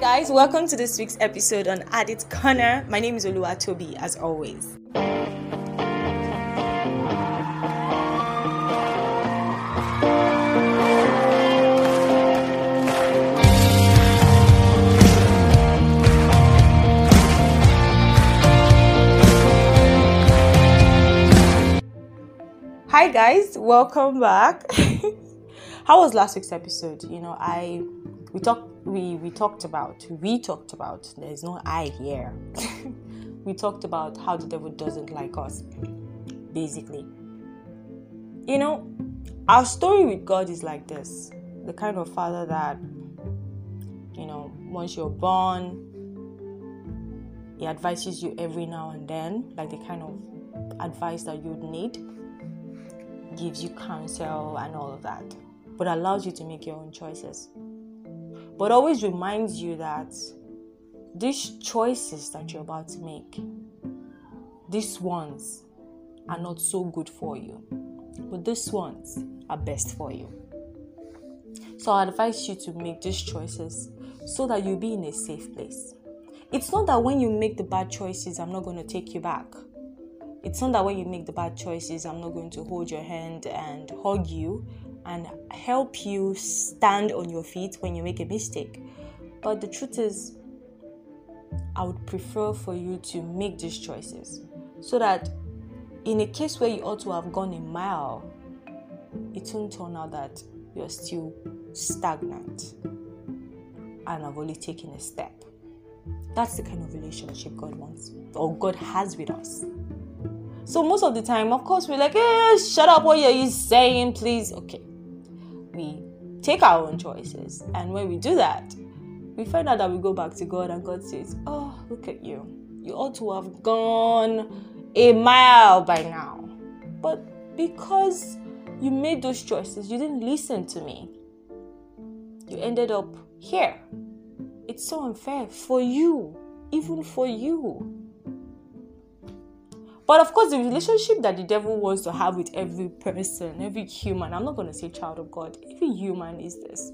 guys, welcome to this week's episode on Addit Corner. My name is Olua Toby, as always. Hi guys, welcome back. How was last week's episode? You know, I we talked we we talked about we talked about there's no I here. we talked about how the devil doesn't like us. Basically. You know, our story with God is like this. The kind of father that you know, once you're born, he advises you every now and then, like the kind of advice that you'd need gives you counsel and all of that, but allows you to make your own choices. But always reminds you that these choices that you're about to make, these ones are not so good for you, but these ones are best for you. So I advise you to make these choices so that you'll be in a safe place. It's not that when you make the bad choices, I'm not going to take you back it's not that when you make the bad choices, I'm not going to hold your hand and hug you and help you stand on your feet when you make a mistake. But the truth is, I would prefer for you to make these choices so that in a case where you ought to have gone a mile, it won't turn out that you're still stagnant and have only taken a step. That's the kind of relationship God wants or God has with us. So most of the time, of course, we're like, eh, shut up, what are you saying, please? Okay. We take our own choices. And when we do that, we find out that we go back to God and God says, Oh, look at you. You ought to have gone a mile by now. But because you made those choices, you didn't listen to me. You ended up here. It's so unfair for you, even for you. But of course, the relationship that the devil wants to have with every person, every human, I'm not going to say child of God, every human is this.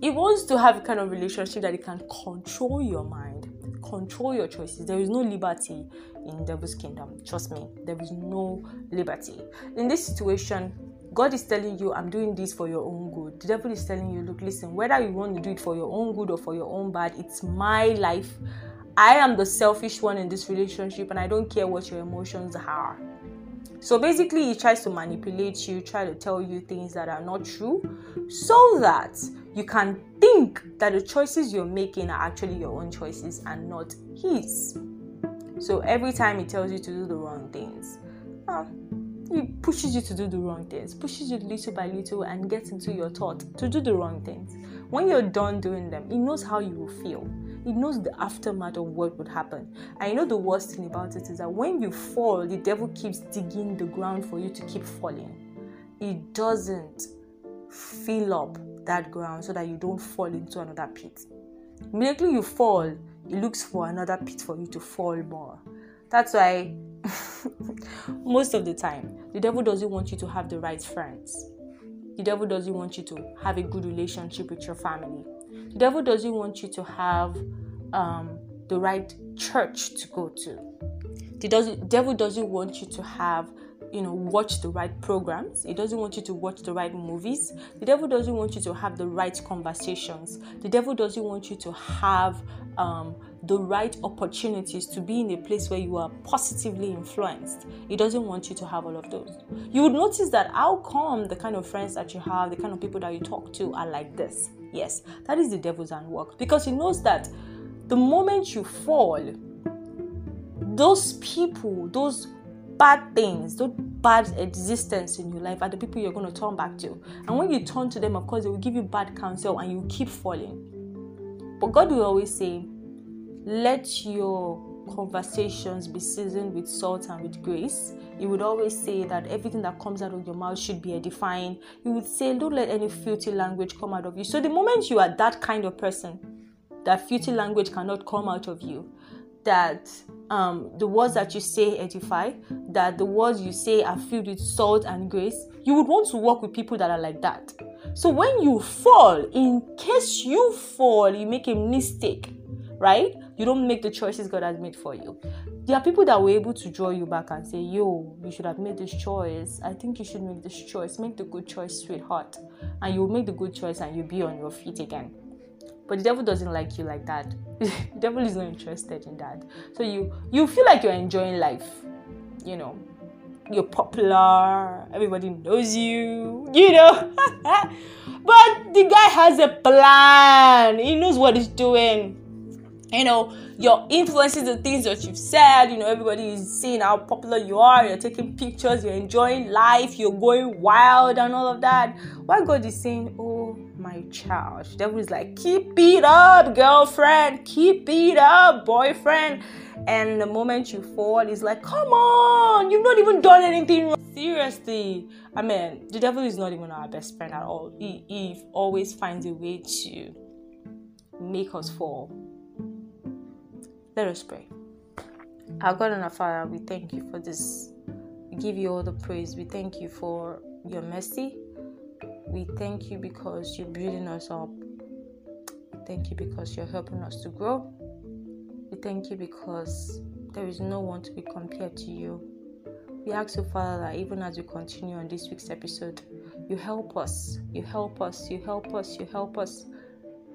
He wants to have a kind of relationship that he can control your mind, control your choices. There is no liberty in devil's kingdom. Trust me, there is no liberty. In this situation, God is telling you, I'm doing this for your own good. The devil is telling you, look, listen, whether you want to do it for your own good or for your own bad, it's my life. I am the selfish one in this relationship and I don't care what your emotions are. So basically, he tries to manipulate you, try to tell you things that are not true, so that you can think that the choices you're making are actually your own choices and not his. So every time he tells you to do the wrong things, uh, he pushes you to do the wrong things, pushes you little by little and gets into your thought to do the wrong things. When you're done doing them, he knows how you will feel. He knows the aftermath of what would happen. And you know the worst thing about it is that when you fall, the devil keeps digging the ground for you to keep falling. He doesn't fill up that ground so that you don't fall into another pit. Immediately you fall, he looks for another pit for you to fall more. That's why most of the time the devil doesn't want you to have the right friends. The devil doesn't want you to have a good relationship with your family. The devil doesn't want you to have um, the right church to go to. The devil doesn't want you to have you know watch the right programs. He doesn't want you to watch the right movies. The devil doesn't want you to have the right conversations. The devil doesn't want you to have um, the right opportunities to be in a place where you are positively influenced. He doesn't want you to have all of those. You would notice that how come the kind of friends that you have the kind of people that you talk to are like this yes that is the devil's handwork because he knows that the moment you fall those people those bad things, those bad existence in your life are the people you're going to turn back to. And when you turn to them, of course, they will give you bad counsel and you keep falling. But God will always say, let your conversations be seasoned with salt and with grace. You would always say that everything that comes out of your mouth should be edifying. You would say, Don't let any filthy language come out of you. So, the moment you are that kind of person, that filthy language cannot come out of you, that um, the words that you say edify, that the words you say are filled with salt and grace, you would want to work with people that are like that. So when you fall, in case you fall, you make a mistake, right? You don't make the choices God has made for you. There are people that were able to draw you back and say, Yo, you should have made this choice. I think you should make this choice. Make the good choice, sweetheart. And you'll make the good choice and you'll be on your feet again. But the devil doesn't like you like that. the devil is not interested in that. So you you feel like you're enjoying life. You know, you're popular, everybody knows you, you know. but the guy has a plan, he knows what he's doing. You know, your influences, the things that you've said, you know, everybody is seeing how popular you are, you're taking pictures, you're enjoying life, you're going wild, and all of that. Why God is saying, Oh, my child, the devil is like, Keep it up, girlfriend, keep it up, boyfriend and the moment you fall, he's like, come on, you've not even done anything wrong. Seriously, I mean, the devil is not even our best friend at all. He, he always finds a way to make us fall. Let us pray. Our God and our Father, we thank you for this. We give you all the praise. We thank you for your mercy. We thank you because you're building us up. Thank you because you're helping us to grow. We thank you because there is no one to be compared to you. We ask you, Father, that even as we continue on this week's episode, you help us, you help us, you help us, you help us,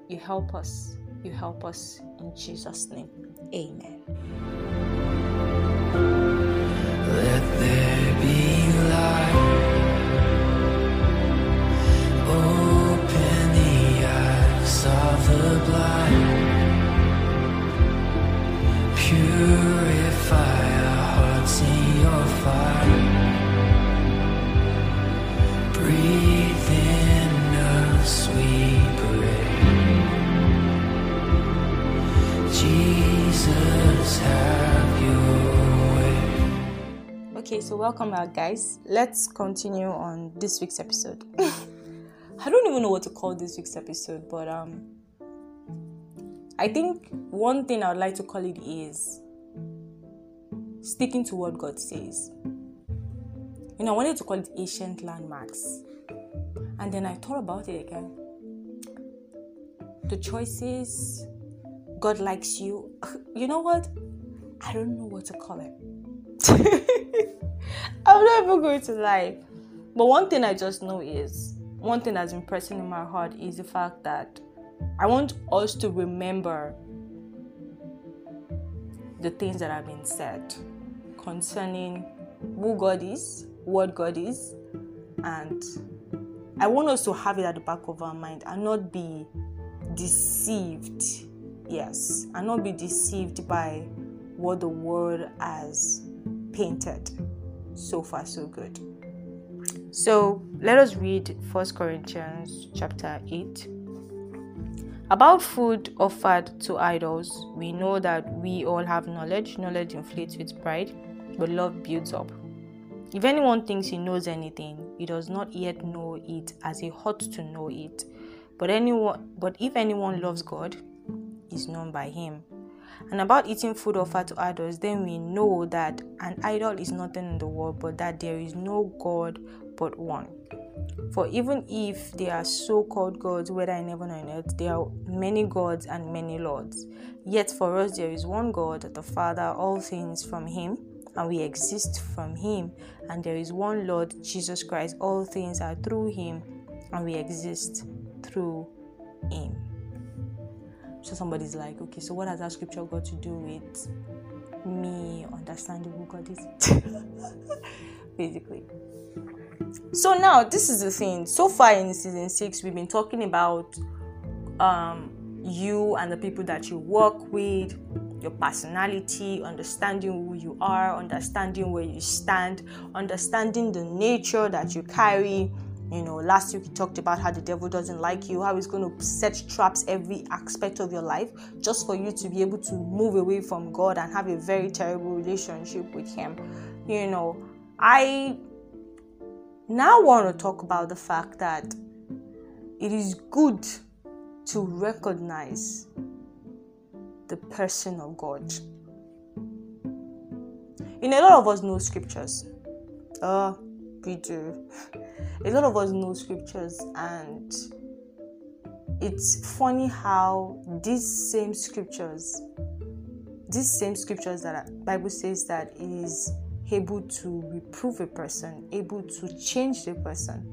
you help us, you help us in Jesus' name. Amen. Let there be light. Open the eyes of the blind. Purify our hearts in your fire. So welcome back, guys. Let's continue on this week's episode. I don't even know what to call this week's episode, but um I think one thing I would like to call it is sticking to what God says. You know, I wanted to call it ancient landmarks. And then I thought about it again. The choices, God likes you. You know what? I don't know what to call it. I'm not even going to lie. But one thing I just know is one thing that's impressing in my heart is the fact that I want us to remember the things that have been said concerning who God is, what God is, and I want us to have it at the back of our mind and not be deceived. Yes, and not be deceived by what the world has painted. So far, so good. So let us read First Corinthians chapter 8 about food offered to idols, we know that we all have knowledge. Knowledge inflates with pride, but love builds up. If anyone thinks he knows anything, he does not yet know it as he ought to know it. But anyone but if anyone loves God, is known by him. And about eating food offered to idols, then we know that an idol is nothing in the world, but that there is no God but one. For even if they are so called gods, whether in heaven or on earth, there are many gods and many lords. Yet for us there is one God, the Father, all things from Him, and we exist from Him. And there is one Lord, Jesus Christ, all things are through Him, and we exist through Him. So somebody's like, okay, so what has that scripture got to do with me understanding who God is? Basically. So now this is the thing. So far in season six, we've been talking about um, you and the people that you work with, your personality, understanding who you are, understanding where you stand, understanding the nature that you carry. You know, last week he talked about how the devil doesn't like you, how he's going to set traps every aspect of your life just for you to be able to move away from God and have a very terrible relationship with Him. You know, I now want to talk about the fact that it is good to recognize the person of God. Know, a lot of us know scriptures. Uh, we do. A lot of us know scriptures, and it's funny how these same scriptures, these same scriptures that Bible says that is able to reprove a person, able to change the person,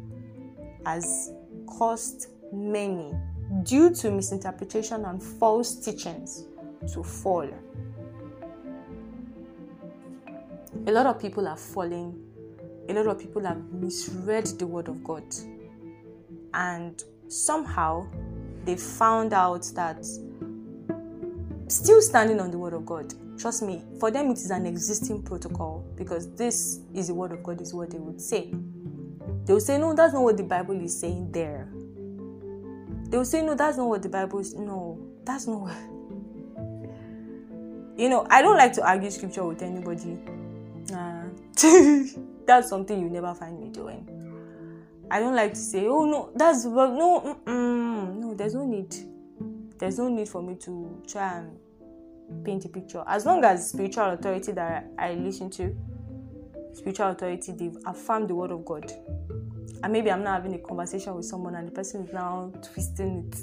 has caused many, due to misinterpretation and false teachings, to fall. A lot of people are falling. A lot of people have misread the word of God. And somehow they found out that still standing on the word of God Trust me, for them it is an existing protocol because this is the word of God, is what they would say. They will say, No, that's not what the Bible is saying there. They will say, No, that's not what the Bible is. No, that's not what. You know, I don't like to argue scripture with anybody. Nah. that's something you never find me doing. I don't like to say, Oh, no, that's no, no, there's no need. There's no need for me to try and paint a picture. As long as spiritual authority that I listen to, spiritual authority, they've affirmed the word of God. And maybe I'm not having a conversation with someone and the person is now twisting it.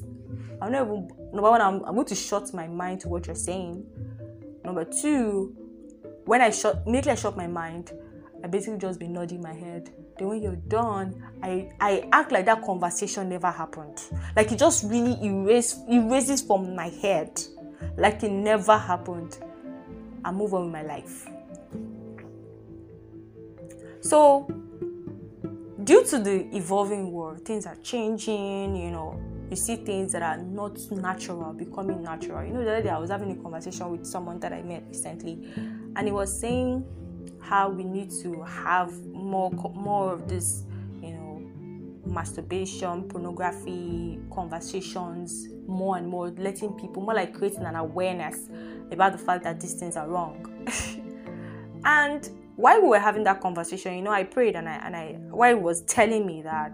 I'm not even number one, I'm, I'm going to shut my mind to what you're saying. Number two, when I shut immediately I shut my mind, I basically just be nodding my head. Then when you're done, I I act like that conversation never happened. Like it just really erase erases from my head like it never happened I move on with my life. So, due to the evolving world, things are changing, you know, you see things that are not natural becoming natural. You know, the other day I was having a conversation with someone that I met recently, and he was saying how we need to have more more of this, you know, masturbation, pornography conversations more and more, letting people more like creating an awareness about the fact that these things are wrong. and while we were having that conversation, you know, I prayed and I and I while he was telling me that,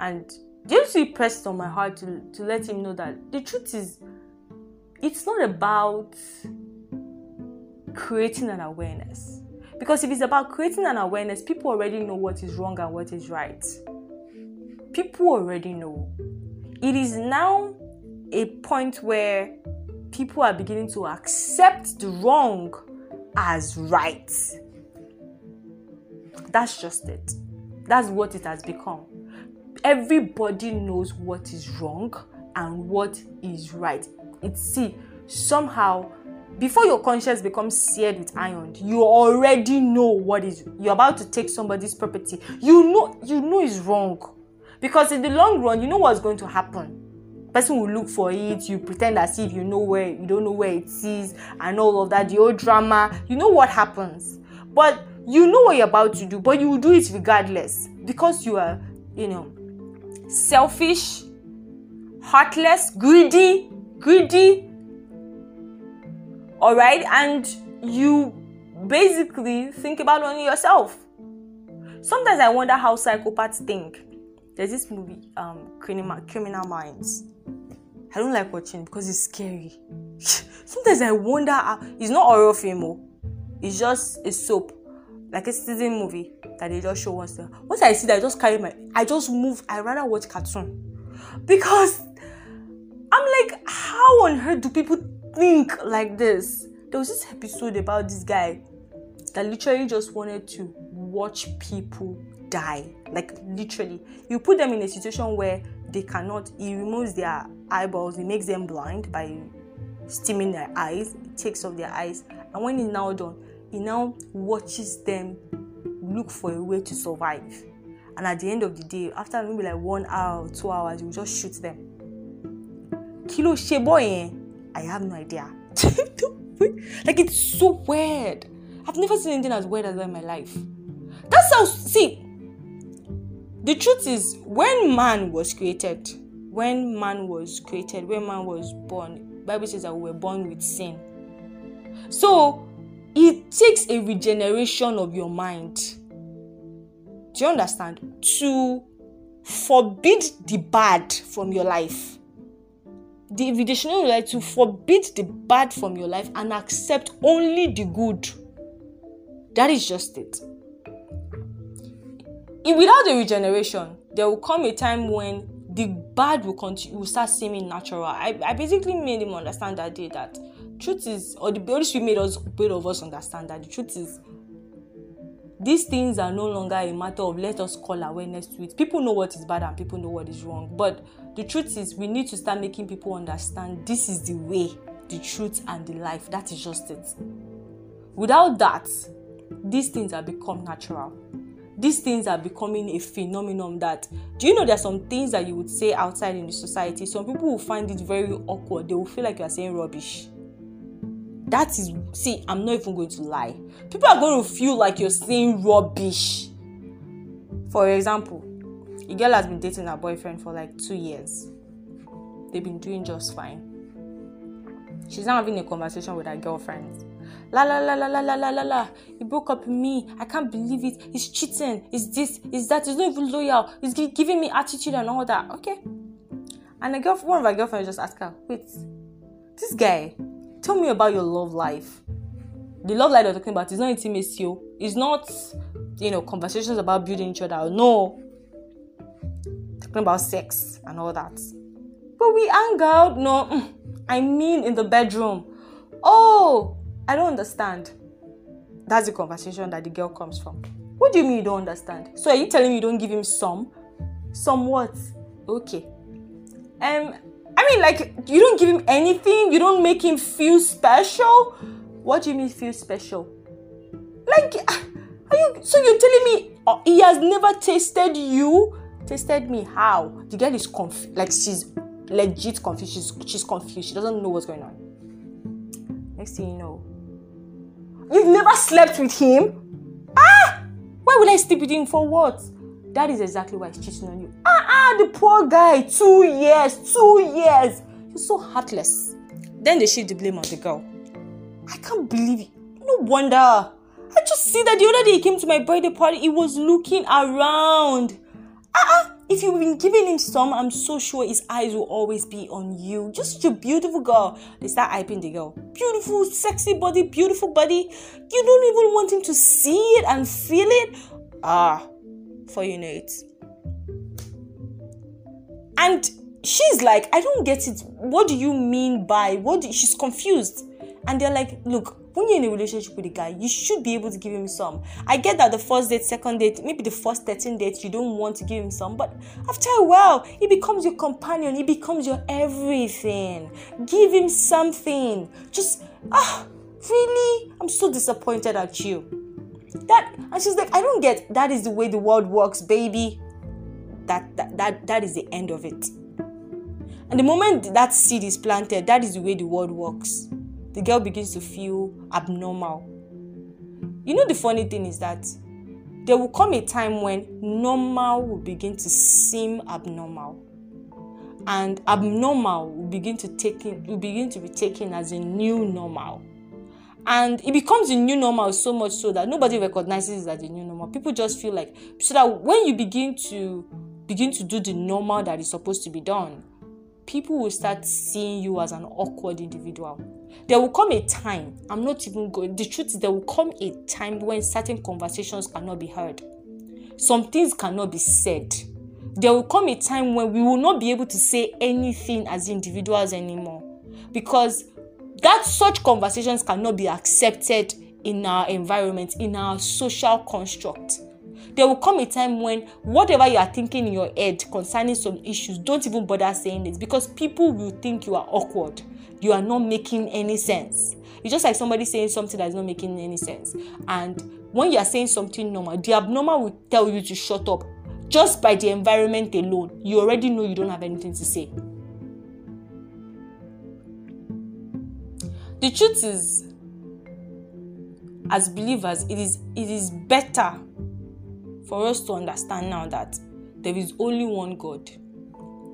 and just he pressed on my heart to to let him know that the truth is, it's not about creating an awareness. Because if it's about creating an awareness, people already know what is wrong and what is right. People already know. It is now a point where people are beginning to accept the wrong as right. That's just it. That's what it has become. Everybody knows what is wrong and what is right. It's see, somehow before your conscience becomes seared with iron you already know what is you're about to take somebody's property. You know you know it's wrong. Because in the long run you know what's going to happen? Person will look for it you pretend as if you know where you don't know where it is and all of that the old drama. You know what happens. But you know what you're about to do but you will do it regardless. Because you are you know selfish heartless greedy greedy all right and you basically think about only yourself sometimes i wonder how psychopaths think there's this movie um criminal criminal minds I don't like watching because it's scary. Sometimes I wonder how, it's not horror film, oh. it's just a soap, like a season movie that they just show once. Once I see that, I just carry my, I just move. I rather watch cartoon because I'm like, how on earth do people think like this? There was this episode about this guy that literally just wanted to watch people die. Like literally, you put them in a situation where they cannot. He removes their eyeballs. He makes them blind by steaming their eyes. He takes off their eyes, and when he's now done, he now watches them look for a way to survive. And at the end of the day, after maybe like one hour two hours, you just shoot them. Kilo sheboy, I have no idea. like it's so weird. I've never seen anything as weird as that in my life. That's how see the truth is when man was created when man was created when man was born bible says that we were born with sin so it takes a regeneration of your mind do you understand to forbid the bad from your life the invitation like to forbid the bad from your life and accept only the good That is just it. Without the regeneration, there will come a time when the bad will continue will start seeming natural. I, I basically made him understand that day that truth is or the Holy Spirit made us both of us understand that the truth is these things are no longer a matter of let us call awareness to it. People know what is bad and people know what is wrong. But the truth is, we need to start making people understand this is the way, the truth, and the life. That is just it. Without that, these things have become natural. These things are becoming a phenomenon that do you know there are some things that you would say outside in the society? Some people will find it very awkward. They will feel like you are saying rubbish that is see i'm not even going to lie people are going to feel like you're saying rubbish for example a girl has been dating her boyfriend for like two years they've been doing just fine she's now having a conversation with her girlfriend la la la la la la la la he broke up with me i can't believe it he's cheating is this is that he's not even loyal he's giving me attitude and all that okay and the girl one of her girlfriends just asked her wait this guy tell me about your love life. The love life you're talking about is not intimacy. Oh. It's not, you know, conversations about building each other. Oh. No. Talking about sex and all that. But we hang out. No, mm, I mean in the bedroom. Oh, I don't understand. That's the conversation that the girl comes from. What do you mean you don't understand? So are you telling me you don't give him some? Some what? Okay. Um, I mean, like, you don't give him anything, you don't make him feel special. What do you mean, feel special? Like, are you so you're telling me oh, he has never tasted you? Tasted me? How? The girl is confused, like, she's legit confused. She's, she's confused, she doesn't know what's going on. Next thing you know, you've never slept with him? Ah! Why would I sleep with him for what? That is exactly why he's cheating on you. Ah, ah, the poor guy. Two years, two years. You're so heartless. Then they shift the blame on the girl. I can't believe it. No wonder. I just see that the other day he came to my birthday party, he was looking around. Ah, if you've been giving him some, I'm so sure his eyes will always be on you. Just a beautiful girl. They start hyping the girl. Beautiful, sexy body, beautiful body. You don't even want him to see it and feel it. Ah, for you know it. And she's like, I don't get it. What do you mean by what? Do, she's confused. And they're like, look, when you're in a relationship with a guy, you should be able to give him some. I get that the first date, second date, maybe the first 13 dates, you don't want to give him some, but after a while, he becomes your companion, he becomes your everything. Give him something. Just, ah, really? I'm so disappointed at you. That and she's like, I don't get that is the way the world works, baby. That that that, that is the end of it. And the moment that seed is planted, that is the way the world works. The girl begins to feel abnormal. You know the funny thing is that there will come a time when normal will begin to seem abnormal. And abnormal will begin to take in, will begin to be taken as a new normal. And it becomes a new normal so much so that nobody recognizes it as a new normal. People just feel like so that when you begin to begin to do the normal that is supposed to be done people will start seeing you as an awkward individual there will come a time i'm not even going the truth is there will come a time when certain conversations cannot be heard. Some things cannot be said. There will come a time when we will not be able to say anything as individuals anymore because that such conversations cannot be accepted in our environment in our social construct. There will come a time when whatever you are thinking in your head concerning some issues don't even bother saying it because people will think you are awkward you are not making any sense. It's just like somebody saying something that is not making any sense. And when you are saying something normal the abnormal will tell you to shut up. Just by the environment alone you already know you don't have anything to say. The truth is as believers it is it is better for us to understand now that there is only one god.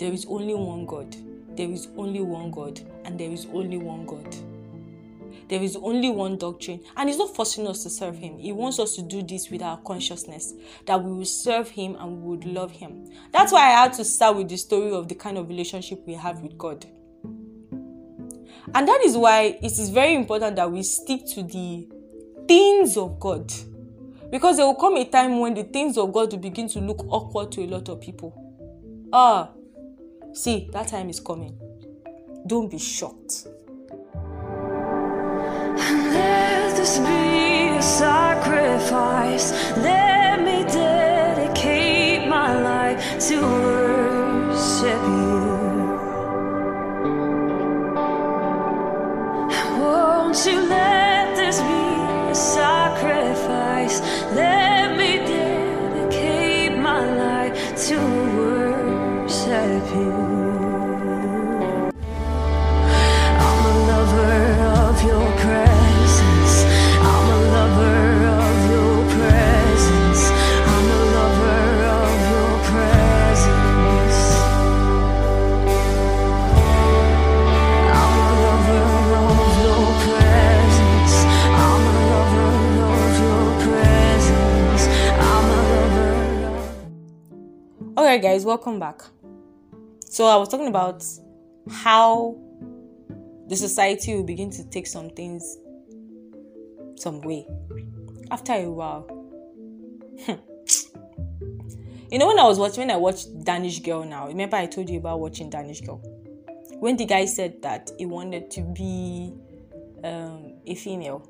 There is only one god there is only one god and there is only one god there is only one doctrine and he's not forcing us to serve him he wants us to do this with our consciousness that we will serve him and we would love him that's why i had to start with the story of the kind of relationship we have with god and that is why it is very important that we stick to the things of God. Because there will come a time when the things of God will begin to look awkward to a lot of people. Ah, see, that time is coming. Don't be shocked. Let this be a sacrifice. Let me dedicate my life to worship you. Alright, guys, welcome back. So, I was talking about how the society will begin to take some things some way after a while. you know, when I was watching, when I watched Danish Girl now, remember I told you about watching Danish Girl? When the guy said that he wanted to be um, a female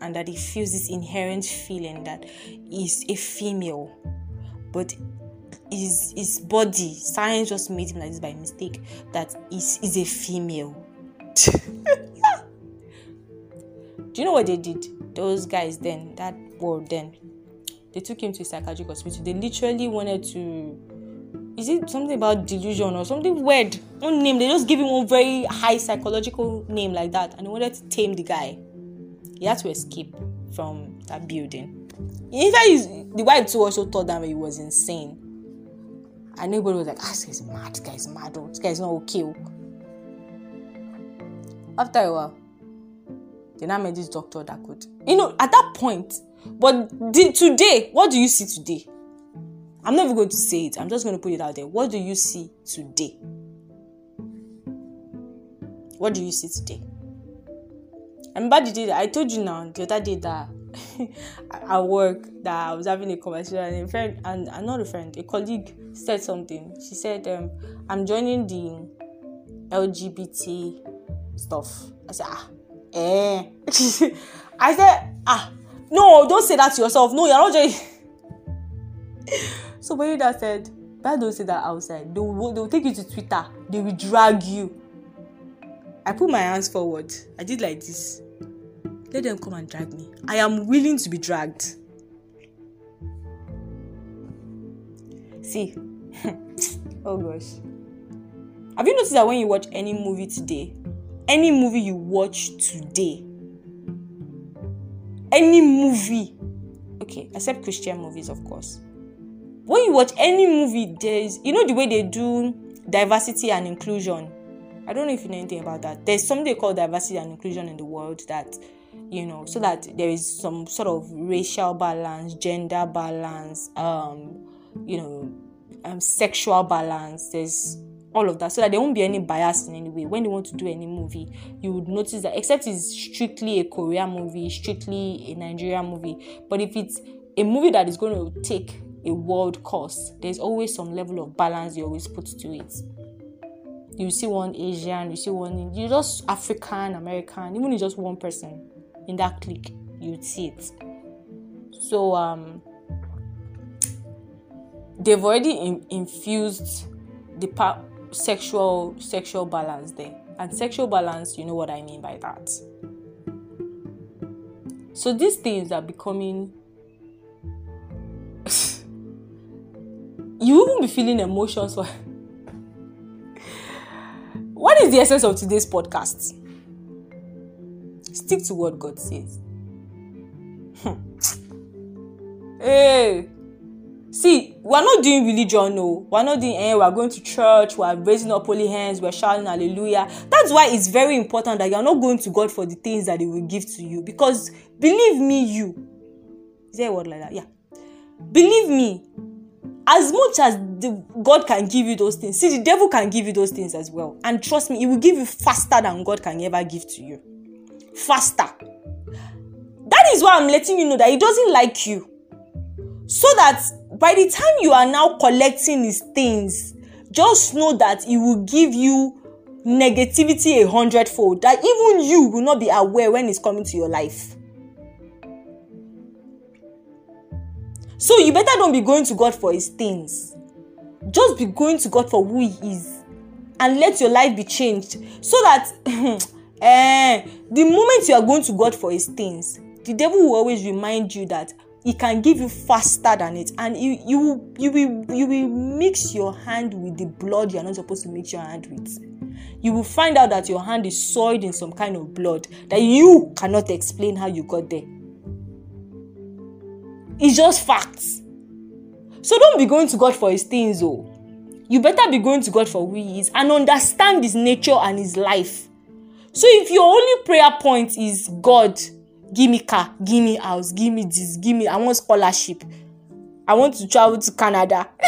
and that he feels this inherent feeling that he's a female, but his his body science just made him like this by mistake that is is a female. Do you know what they did? Those guys then that world then they took him to a psychiatric hospital. They literally wanted to is it something about delusion or something weird? One name they just give him one very high psychological name like that and they wanted to tame the guy. He had to escape from that building. In fact the wife too also told them he was insane and everybody was like, ah, this guy's mad, this guy's mad, oh, this guy's not okay. oh." After a while, they now met this doctor that could, you know, at that point, but the, today, what do you see today? I'm not even going to say it, I'm just going to put it out there. What do you see today? What do you see today? I remember the day that I told you now, the other day that at work that I was having a conversation and a friend and and not a friend, a colleague said something. She said, um, I'm joining the LGBT stuff. I said, ah, eh. I said, ah, no, don't say that to yourself. No, you're not joining. so when that said, but don't say that outside. They will, they will take you to Twitter. They will drag you. I put my hands forward. I did like this. Let them come and drag me. I am willing to be dragged. See, oh gosh. Have you noticed that when you watch any movie today, any movie you watch today, any movie, okay, except Christian movies, of course. When you watch any movie, there's, you know, the way they do diversity and inclusion. I don't know if you know anything about that. There's something they call diversity and inclusion in the world that, you know, so that there is some sort of racial balance, gender balance, um, you know, um, sexual balance. There's all of that, so that there won't be any bias in any way. When they want to do any movie, you would notice that, except it's strictly a Korean movie, strictly a Nigerian movie. But if it's a movie that is going to take a world course, there's always some level of balance you always put to it you see one Asian, you see one, you just African, American, even just one person in that click you'd see it. So um, they've already in, infused the pa- sexual sexual balance there, and sexual balance, you know what I mean by that. So these things are becoming. you won't be feeling emotions what is the essence of today's podcast? Stick to what God says. hey, see, we're not doing religion, no. We're not doing, eh, we're going to church, we're raising up holy hands, we're shouting hallelujah. That's why it's very important that you're not going to God for the things that He will give to you. Because believe me, you. Is there a word like that? Yeah. Believe me, as much as the God can give you those things, see, the devil can give you those things as well. And trust me, he will give you faster than God can ever give to you. Faster. That is why I'm letting you know that He doesn't like you. So that by the time you are now collecting His things, just know that He will give you negativity a hundredfold. That even you will not be aware when it's coming to your life. So you better don't be going to God for His things. Just be going to God for who He is and let your life be changed so that eh, the moment you are going to God for His things, the devil will always remind you that he can give you faster than it. And you you you will you will mix your hand with the blood you are not supposed to mix your hand with. You will find out that your hand is soiled in some kind of blood that you cannot explain how you got there. It's just facts. So don't be going to god for his things oh. You better be going to god for who he is and understand his nature and his life so if your only prayer point is god give me car give me house give me this give me i want scholarship. I want to travel to canada.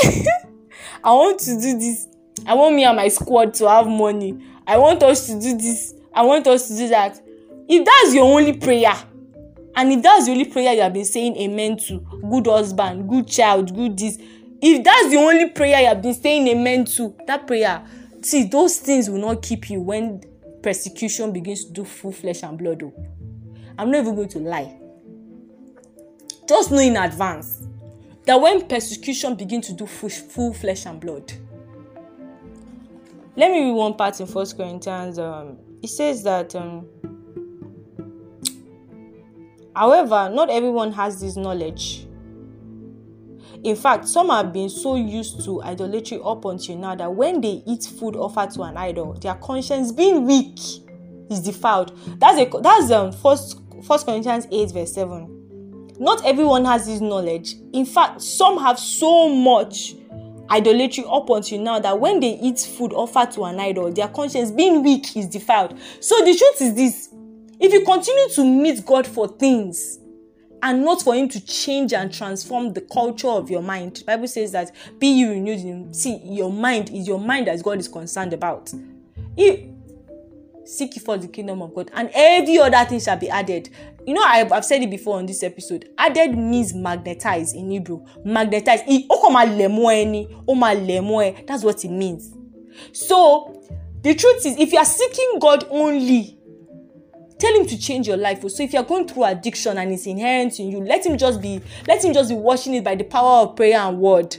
I want to do this. I want me and my squad to have money. I want us to do this. I want us to do that. If that's your only prayer and if that's the only prayer you have been saying amen to good husband good child good this if that's the only prayer you have been saying amen to that prayer see those things will not keep you when persecution begins to do full flesh and blood I'm not even going to lie. Just know in advance that when persecution begins to do full flesh and blood let me read one part in first corinthians um, it says that um, however not everyone has this knowledge in fact some have been so used to idolatry up until now that when they eat food offered to an idol their conscience being weak is defiled. That's a that's um first first corinthians 8 verse 7 not everyone has this knowledge. In fact some have so much idolatry up until now that when they eat food offered to an idol their conscience being weak is defiled. So the truth is this. If you continue to meet god for things and not for him to change and transform the culture of your mind. The bible says that be you renewed in see your mind is your mind that god is concerned about. If seek first the kingdom of god and every other thing shall be added. You know i've, I've said it before on this episode. Added means magnetize in hebrew. Magnetize. That's what it means. So the truth is if you are seeking god only tell him to change your life oh. so if you are going through addiction and it's inherent in you let him just be let him just be washing it by the power of prayer and word.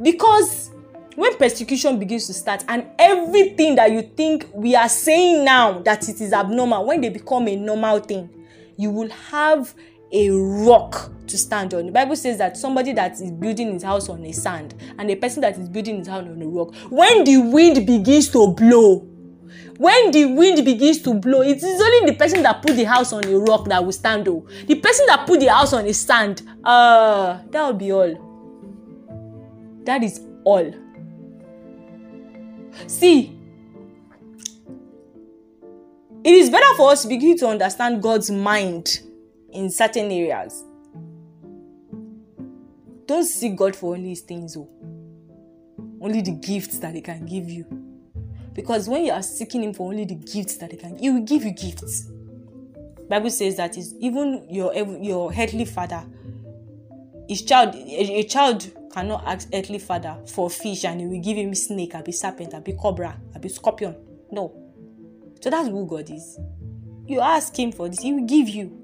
Because when persecution begins to start and everything that you think we are saying now that it is abnormal when they become a normal thing you will have a rock to stand on. The bible says that somebody that is building his house on a sand and a person that is building his house on a rock when the wind begins to blow when the wind begins to blow it is only the person that put the house on a rock that will stand o the person that put the house on a sand uh, that will be all. That is all. See it is better for us to begin to understand god's mind in certain areas. Don't seek god for only his things o only the gifts that he can give you because when you are seeking him for only the gifts that he can he will give you gifts. Bible says that is even your your earthly father his child a, a child cannot ask earthly father for fish and he will give him snake abi serpent abi cobra abi scorpion. No. So that's who god is. You ask him for this he will give you.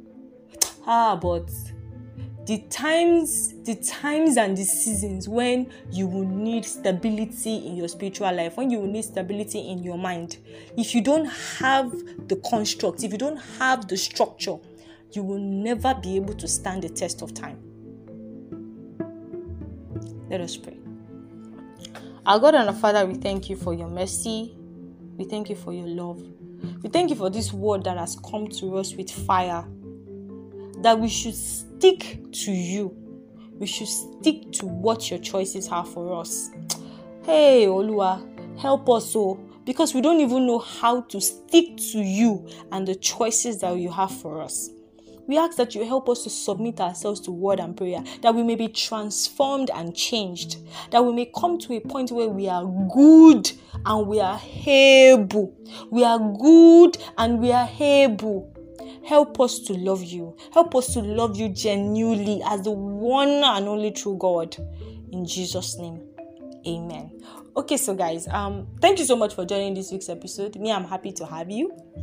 Ah but the times the times and the seasons when you will need stability in your spiritual life when you will need stability in your mind. If you don't have the construct if you don't have the structure you will never be able to stand the test of time. Let us pray. Our god and our father we thank you for your mercy. We thank you for your love. We thank you for this word that has come to us with fire that we should stick to you. We should stick to what your choices are for us. Hey, Oluwa, help us so oh, because we don't even know how to stick to you and the choices that you have for us. We ask that you help us to submit ourselves to word and prayer, that we may be transformed and changed, that we may come to a point where we are good and we are able. We are good and we are able Help us to love you. Help us to love you genuinely as the one and only true God. In Jesus' name. Amen. Okay, so guys, um, thank you so much for joining this week's episode. Me, I'm happy to have you.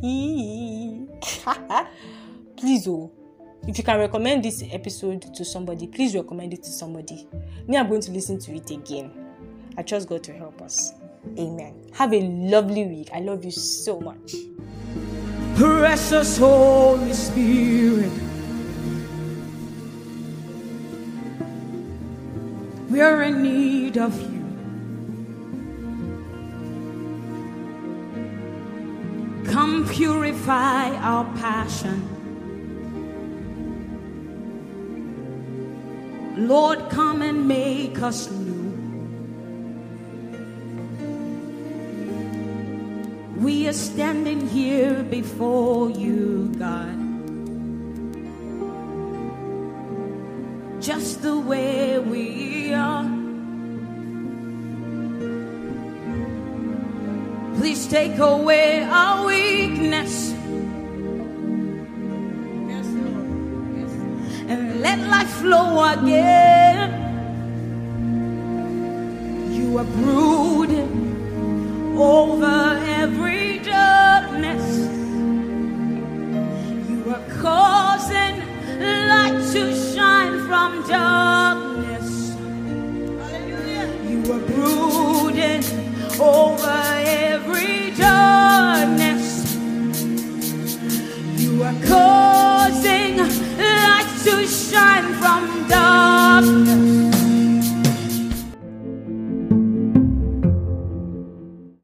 please, oh, if you can recommend this episode to somebody, please recommend it to somebody. Me, I'm going to listen to it again. I trust God to help us. Amen. Have a lovely week. I love you so much. Precious Holy Spirit. We are in need of you. Come purify our passion. Lord, come and make us new. We are standing here before you, God. Just the way we are. Please take away our weakness. And let life flow again. You are brooding over every darkness. You are causing light to shine from darkness. Hallelujah. You are brooding over